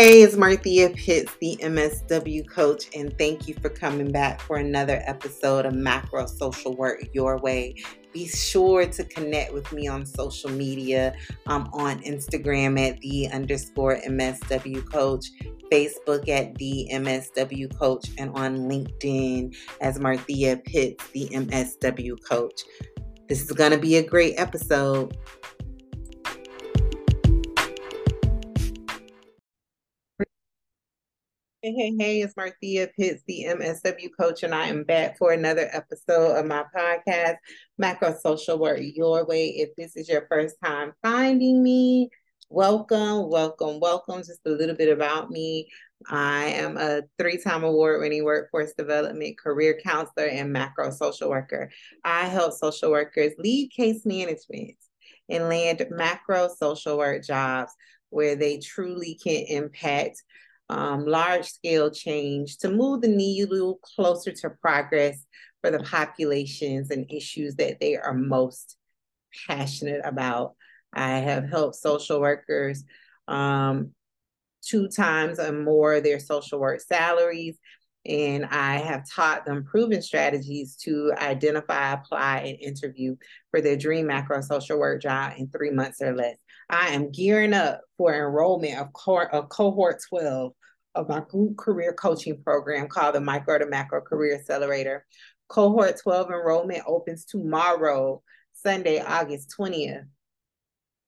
Hey, it's Marthea Pitts, the MSW coach, and thank you for coming back for another episode of Macro Social Work Your Way. Be sure to connect with me on social media. I'm on Instagram at the underscore MSW coach, Facebook at the MSW coach, and on LinkedIn as Marthea Pitts, the MSW coach. This is going to be a great episode. Hey, hey, hey, it's Marthea Pitts, the MSW coach, and I am back for another episode of my podcast, Macro Social Work Your Way. If this is your first time finding me, welcome, welcome, welcome. Just a little bit about me. I am a three time award winning workforce development career counselor and macro social worker. I help social workers lead case management and land macro social work jobs where they truly can impact um, large scale change to move the needle closer to progress for the populations and issues that they are most passionate about. I have helped social workers um, two times or more their social work salaries. And I have taught them proven strategies to identify, apply, and interview for their dream macro social work job in three months or less. I am gearing up for enrollment of, co- of cohort 12 of my group career coaching program called the Micro to Macro Career Accelerator. Cohort 12 enrollment opens tomorrow, Sunday, August 20th.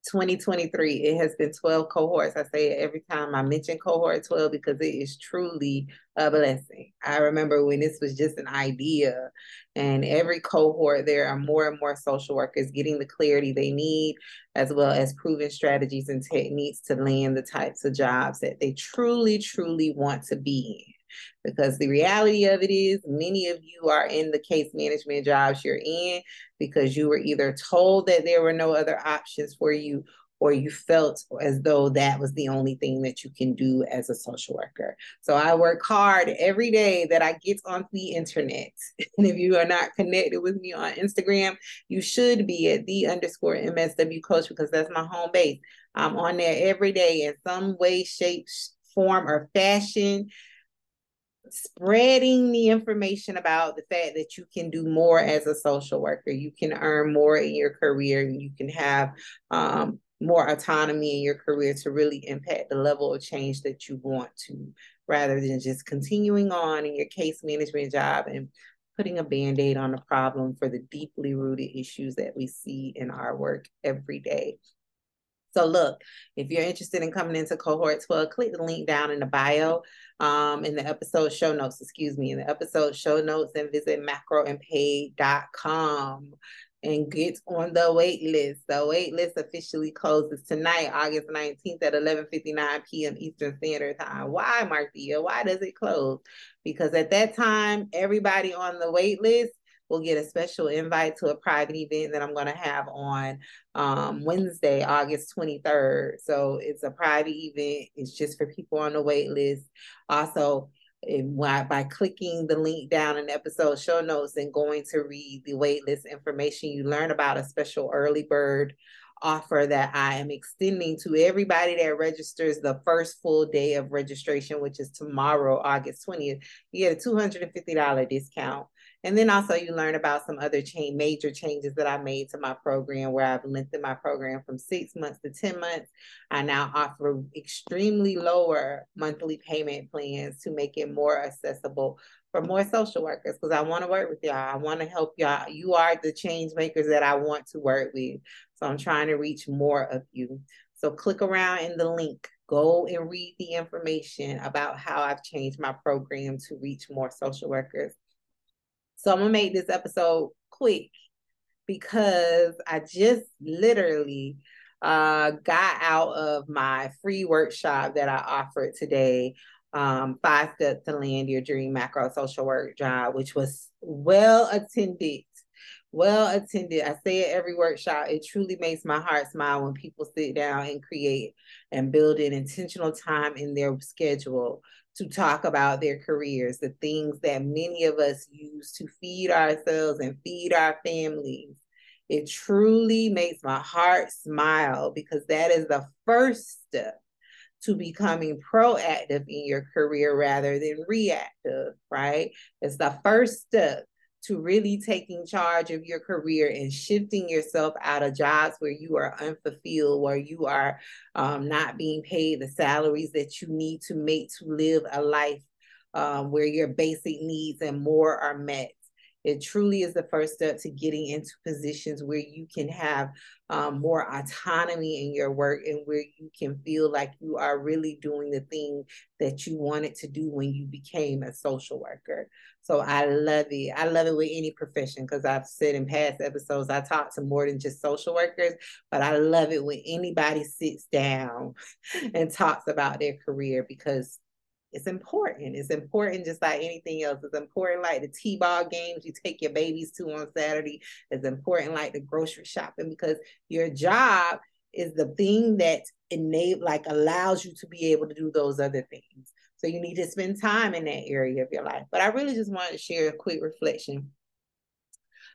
2023 it has been 12 cohorts. I say it every time i mention cohort 12 because it is truly a blessing. I remember when this was just an idea and every cohort there are more and more social workers getting the clarity they need as well as proven strategies and techniques to land the types of jobs that they truly truly want to be in because the reality of it is many of you are in the case management jobs you're in because you were either told that there were no other options for you or you felt as though that was the only thing that you can do as a social worker. So I work hard every day that I get on the internet. And if you are not connected with me on Instagram, you should be at the underscore MSW coach because that's my home base. I'm on there every day in some way, shape, form, or fashion spreading the information about the fact that you can do more as a social worker. You can earn more in your career. You can have um, more autonomy in your career to really impact the level of change that you want to, rather than just continuing on in your case management job and putting a band aid on the problem for the deeply rooted issues that we see in our work every day. So look, if you're interested in coming into cohort 12, click the link down in the bio, um, in the episode show notes, excuse me, in the episode show notes and visit macroandpaid.com and get on the wait list. The wait list officially closes tonight, August 19th at 11:59 p.m. Eastern Standard Time. Why, Marthea? Why does it close? Because at that time, everybody on the wait list will get a special invite to a private event that I'm going to have on um, Wednesday, August 23rd. So it's a private event. It's just for people on the wait list. Also, by, by clicking the link down in episode show notes and going to read the waitlist information, you learn about a special early bird offer that I am extending to everybody that registers the first full day of registration, which is tomorrow, August 20th. You get a $250 discount. And then also you learn about some other major changes that I made to my program where I've lengthened my program from six months to 10 months. I now offer extremely lower monthly payment plans to make it more accessible for more social workers because I want to work with y'all. I want to help y'all. You are the change makers that I want to work with. So I'm trying to reach more of you. So click around in the link. Go and read the information about how I've changed my program to reach more social workers. So I'm gonna make this episode quick because I just literally uh, got out of my free workshop that I offered today um, five steps to land your dream macro social work job, which was well attended. Well attended. I say it every workshop. It truly makes my heart smile when people sit down and create and build an intentional time in their schedule to talk about their careers, the things that many of us use to feed ourselves and feed our families. It truly makes my heart smile because that is the first step to becoming proactive in your career rather than reactive, right? It's the first step to really taking charge of your career and shifting yourself out of jobs where you are unfulfilled, where you are um, not being paid the salaries that you need to make to live a life um, where your basic needs and more are met. It truly is the first step to getting into positions where you can have um, more autonomy in your work and where you can feel like you are really doing the thing that you wanted to do when you became a social worker. So I love it. I love it with any profession because I've said in past episodes, I talk to more than just social workers, but I love it when anybody sits down and talks about their career because it's important. It's important just like anything else. It's important like the T-ball games you take your babies to on Saturday. It's important like the grocery shopping because your job is the thing that enable like allows you to be able to do those other things. So you need to spend time in that area of your life. But I really just wanted to share a quick reflection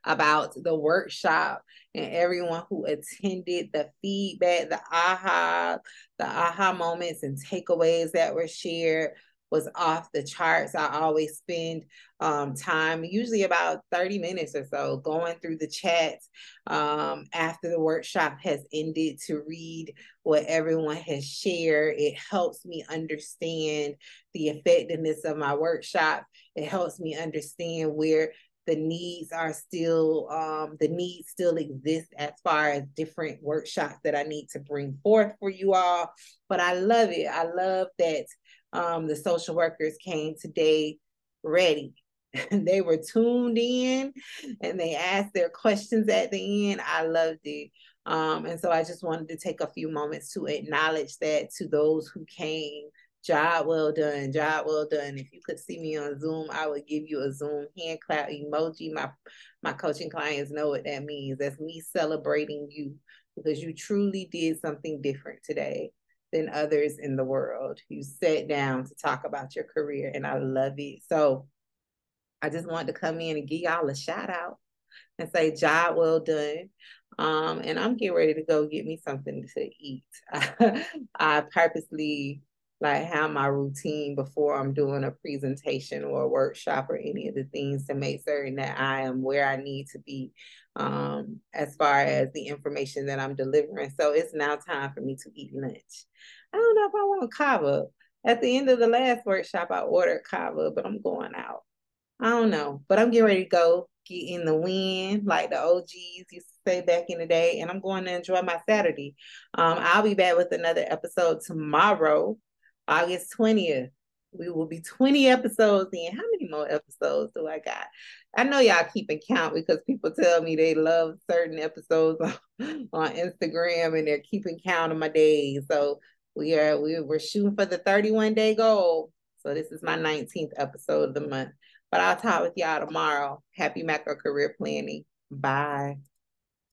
about the workshop and everyone who attended, the feedback, the aha, the aha moments and takeaways that were shared was off the charts. I always spend um, time, usually about 30 minutes or so, going through the chats um, after the workshop has ended to read what everyone has shared. It helps me understand the effectiveness of my workshop. It helps me understand where the needs are still um, the needs still exist as far as different workshops that I need to bring forth for you all. But I love it. I love that um, the social workers came today ready. they were tuned in and they asked their questions at the end. I loved it. Um, and so I just wanted to take a few moments to acknowledge that to those who came Job well done. Job well done. If you could see me on Zoom, I would give you a Zoom hand clap emoji. My my coaching clients know what that means. That's me celebrating you because you truly did something different today than others in the world. You sat down to talk about your career, and I love it. So I just wanted to come in and give y'all a shout out and say job well done. Um, and I'm getting ready to go get me something to eat. I purposely like have my routine before I'm doing a presentation or a workshop or any of the things to make certain that I am where I need to be um, as far as the information that I'm delivering. So it's now time for me to eat lunch. I don't know if I want Cava. At the end of the last workshop, I ordered Cava, but I'm going out. I don't know, but I'm getting ready to go get in the wind like the OGs used to say back in the day, and I'm going to enjoy my Saturday. Um, I'll be back with another episode tomorrow. August 20th. We will be 20 episodes in. How many more episodes do I got? I know y'all keeping count because people tell me they love certain episodes on, on Instagram and they're keeping count of my days. So we are we, we're shooting for the 31 day goal. So this is my 19th episode of the month. But I'll talk with y'all tomorrow. Happy macro career planning. Bye.